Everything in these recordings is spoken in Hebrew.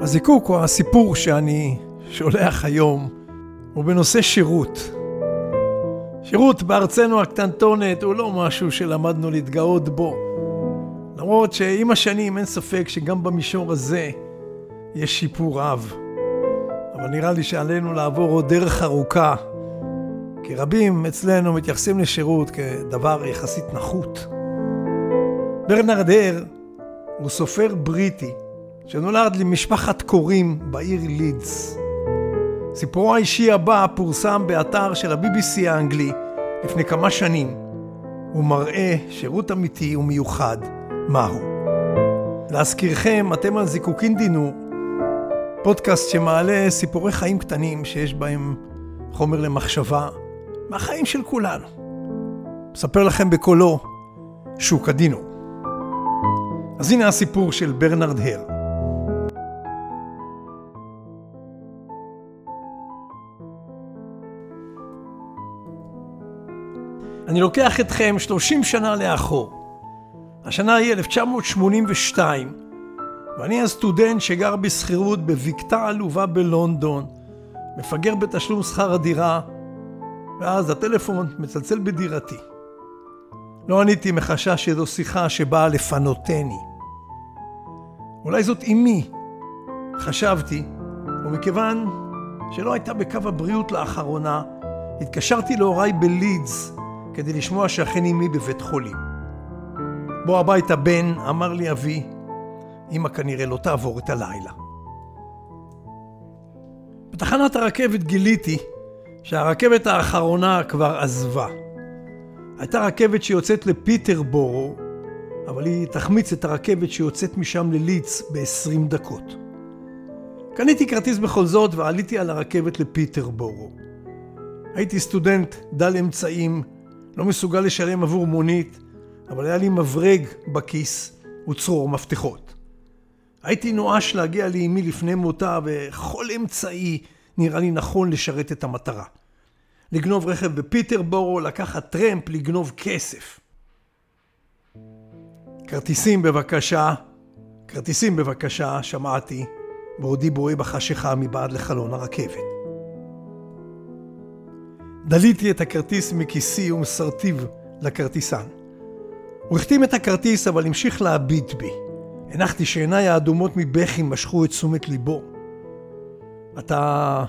הזיקוק או הסיפור שאני שולח היום הוא בנושא שירות. שירות בארצנו הקטנטונת הוא לא משהו שלמדנו להתגאות בו. למרות שעם השנים אין ספק שגם במישור הזה יש שיפור רב. אבל נראה לי שעלינו לעבור עוד דרך ארוכה, כי רבים אצלנו מתייחסים לשירות כדבר יחסית נחות. ברנרד הר הוא סופר בריטי שנולד למשפחת קוראים בעיר לידס. סיפורו האישי הבא פורסם באתר של ה-BBC האנגלי לפני כמה שנים. הוא מראה שירות אמיתי ומיוחד מהו. להזכירכם, אתם על זיקוקין דינו, פודקאסט שמעלה סיפורי חיים קטנים שיש בהם חומר למחשבה מהחיים של כולנו. מספר לכם בקולו שוק הדינו. אז הנה הסיפור של ברנרד הר. אני לוקח אתכם 30 שנה לאחור. השנה היא 1982, ואני הסטודנט שגר בשכירות בבקתה עלובה בלונדון, מפגר בתשלום שכר הדירה, ואז הטלפון מצלצל בדירתי. לא עניתי מחשש שזו שיחה שבאה לפנותני. אולי זאת אמי, חשבתי, ומכיוון שלא הייתה בקו הבריאות לאחרונה, התקשרתי להוריי בלידס כדי לשמוע שאכן אמי בבית חולים. בוא הביתה בן, אמר לי אבי, אמא כנראה לא תעבור את הלילה. בתחנת הרכבת גיליתי שהרכבת האחרונה כבר עזבה. הייתה רכבת שיוצאת לפיטרבורו, אבל היא תחמיץ את הרכבת שיוצאת משם לליץ ב-20 דקות. קניתי כרטיס בכל זאת ועליתי על הרכבת לפיטרבורו. הייתי סטודנט דל אמצעים לא מסוגל לשלם עבור מונית, אבל היה לי מברג בכיס וצרור מפתחות. הייתי נואש להגיע לאמי לפני מותה, וכל אמצעי נראה לי נכון לשרת את המטרה. לגנוב רכב בפיטרבורו, לקחת טרמפ, לגנוב כסף. כרטיסים בבקשה, כרטיסים בבקשה, שמעתי, בעודי בוהה בחשיכה מבעד לחלון הרכבת. דליתי את הכרטיס מכיסי ומסרטיב לכרטיסן. הוא החתים את הכרטיס אבל המשיך להביט בי. הנחתי שעיניי האדומות מבכי משכו את תשומת ליבו. אתה...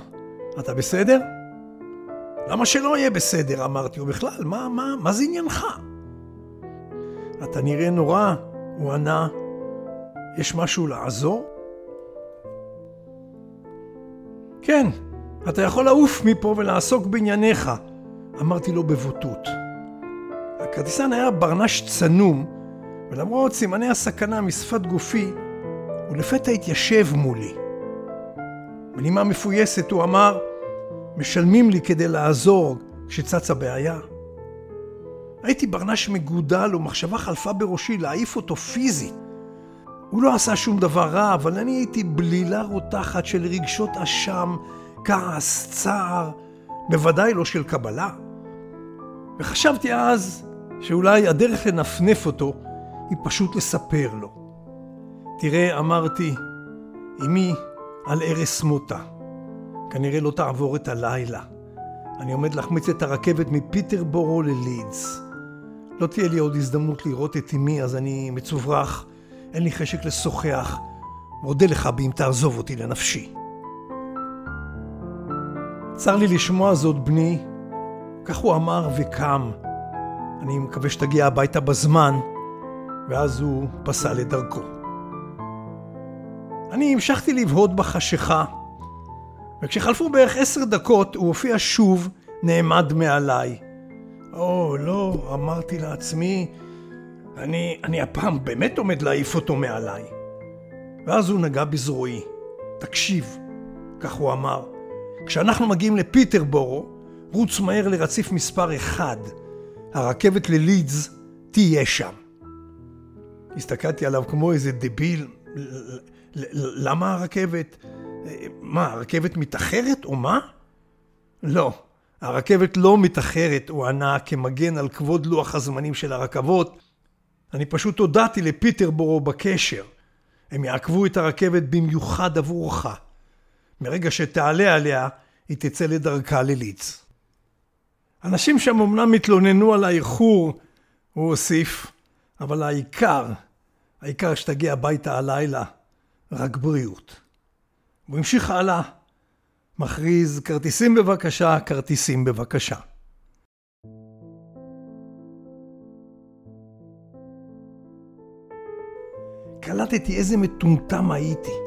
אתה בסדר? למה שלא יהיה בסדר? אמרתי, ובכלל, מה, מה, מה זה עניינך? אתה נראה נורא, הוא ענה, יש משהו לעזור? כן, אתה יכול לעוף מפה ולעסוק בענייניך, אמרתי לו בבוטות. הכרטיסן היה ברנש צנום, ולמרות סימני הסכנה משפת גופי, הוא לפתע התיישב מולי. בנימה מפויסת הוא אמר, משלמים לי כדי לעזור כשצצה בעיה. הייתי ברנש מגודל ומחשבה חלפה בראשי להעיף אותו פיזית. הוא לא עשה שום דבר רע, אבל אני הייתי בלילה רותחת של רגשות אשם כעס, צער, בוודאי לא של קבלה. וחשבתי אז שאולי הדרך לנפנף אותו היא פשוט לספר לו. תראה, אמרתי, אמי על ערש מותה. כנראה לא תעבור את הלילה. אני עומד להחמיץ את הרכבת מפיטרבורו ללידס. לא תהיה לי עוד הזדמנות לראות את אמי, אז אני מצוברח, אין לי חשק לשוחח, ואודה לך אם תעזוב אותי לנפשי. צר לי לשמוע זאת, בני. כך הוא אמר וקם. אני מקווה שתגיע הביתה בזמן, ואז הוא פסל את דרכו. אני המשכתי לבהות בחשיכה, וכשחלפו בערך עשר דקות הוא הופיע שוב, נעמד מעליי. או, oh, לא, אמרתי לעצמי, אני, אני הפעם באמת עומד להעיף אותו מעליי. ואז הוא נגע בזרועי. תקשיב, כך הוא אמר, כשאנחנו מגיעים לפיטרבורו, רוץ מהר לרציף מספר 1. הרכבת ללידס תהיה שם. הסתכלתי עליו כמו איזה דביל. למה הרכבת? מה, הרכבת מתאחרת או מה? לא, הרכבת לא מתאחרת, הוא ענה כמגן על כבוד לוח הזמנים של הרכבות. אני פשוט הודעתי לפיטרבורו בקשר. הם יעכבו את הרכבת במיוחד עבורך. מרגע שתעלה עליה, היא תצא לדרכה לליץ. אנשים שם אמנם התלוננו על האיחור, הוא הוסיף, אבל העיקר, העיקר שתגיע הביתה הלילה, רק בריאות. הוא המשיך הלאה, מכריז, כרטיסים בבקשה, כרטיסים בבקשה. קלטתי איזה מטומטם הייתי.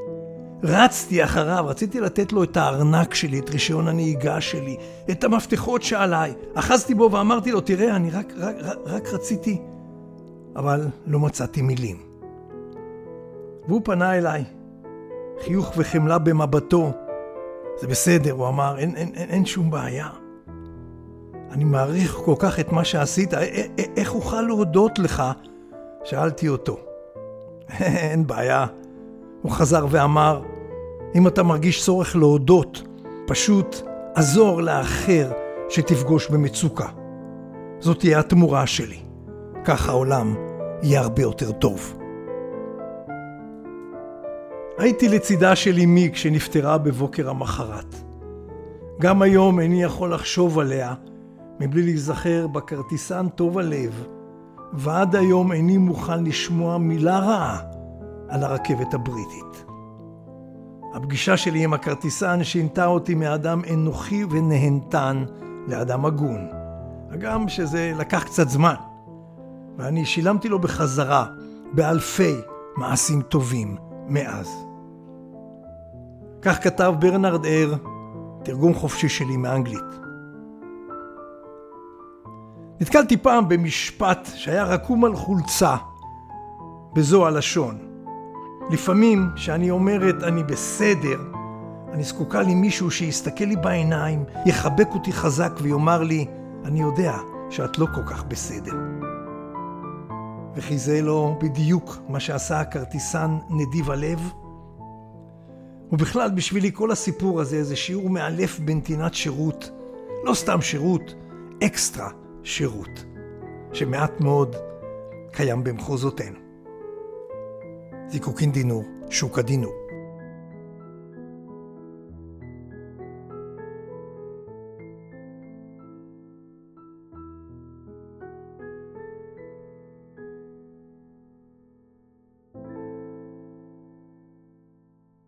רצתי אחריו, רציתי לתת לו את הארנק שלי, את רישיון הנהיגה שלי, את המפתחות שעליי. אחזתי בו ואמרתי לו, תראה, אני רק, רק, רק, רק רציתי... אבל לא מצאתי מילים. והוא פנה אליי, חיוך וחמלה במבטו. זה בסדר, הוא אמר, אין, אין, אין, אין שום בעיה. אני מעריך כל כך את מה שעשית, איך אוכל להודות לך? שאלתי אותו. אין בעיה. הוא חזר ואמר, אם אתה מרגיש צורך להודות, פשוט עזור לאחר שתפגוש במצוקה. זאת תהיה התמורה שלי. כך העולם יהיה הרבה יותר טוב. הייתי לצידה של אמי כשנפטרה בבוקר המחרת. גם היום איני יכול לחשוב עליה מבלי להיזכר בכרטיסן טוב הלב, ועד היום איני מוכן לשמוע מילה רעה על הרכבת הבריטית. הפגישה שלי עם הכרטיסן שינתה אותי מאדם אנוכי ונהנתן לאדם הגון. הגם שזה לקח קצת זמן, ואני שילמתי לו בחזרה באלפי מעשים טובים מאז. כך כתב ברנרד אר, תרגום חופשי שלי מאנגלית. נתקלתי פעם במשפט שהיה רקום על חולצה, בזו הלשון. לפעמים, כשאני אומרת אני בסדר, אני זקוקה למישהו שיסתכל לי בעיניים, יחבק אותי חזק ויאמר לי, אני יודע שאת לא כל כך בסדר. וכי זה לא בדיוק מה שעשה הכרטיסן נדיב הלב? ובכלל, בשבילי כל הסיפור הזה זה שיעור מאלף בנתינת שירות. לא סתם שירות, אקסטרה שירות, שמעט מאוד קיים במחוזותינו. זיקוקין דינור, שוק הדינור.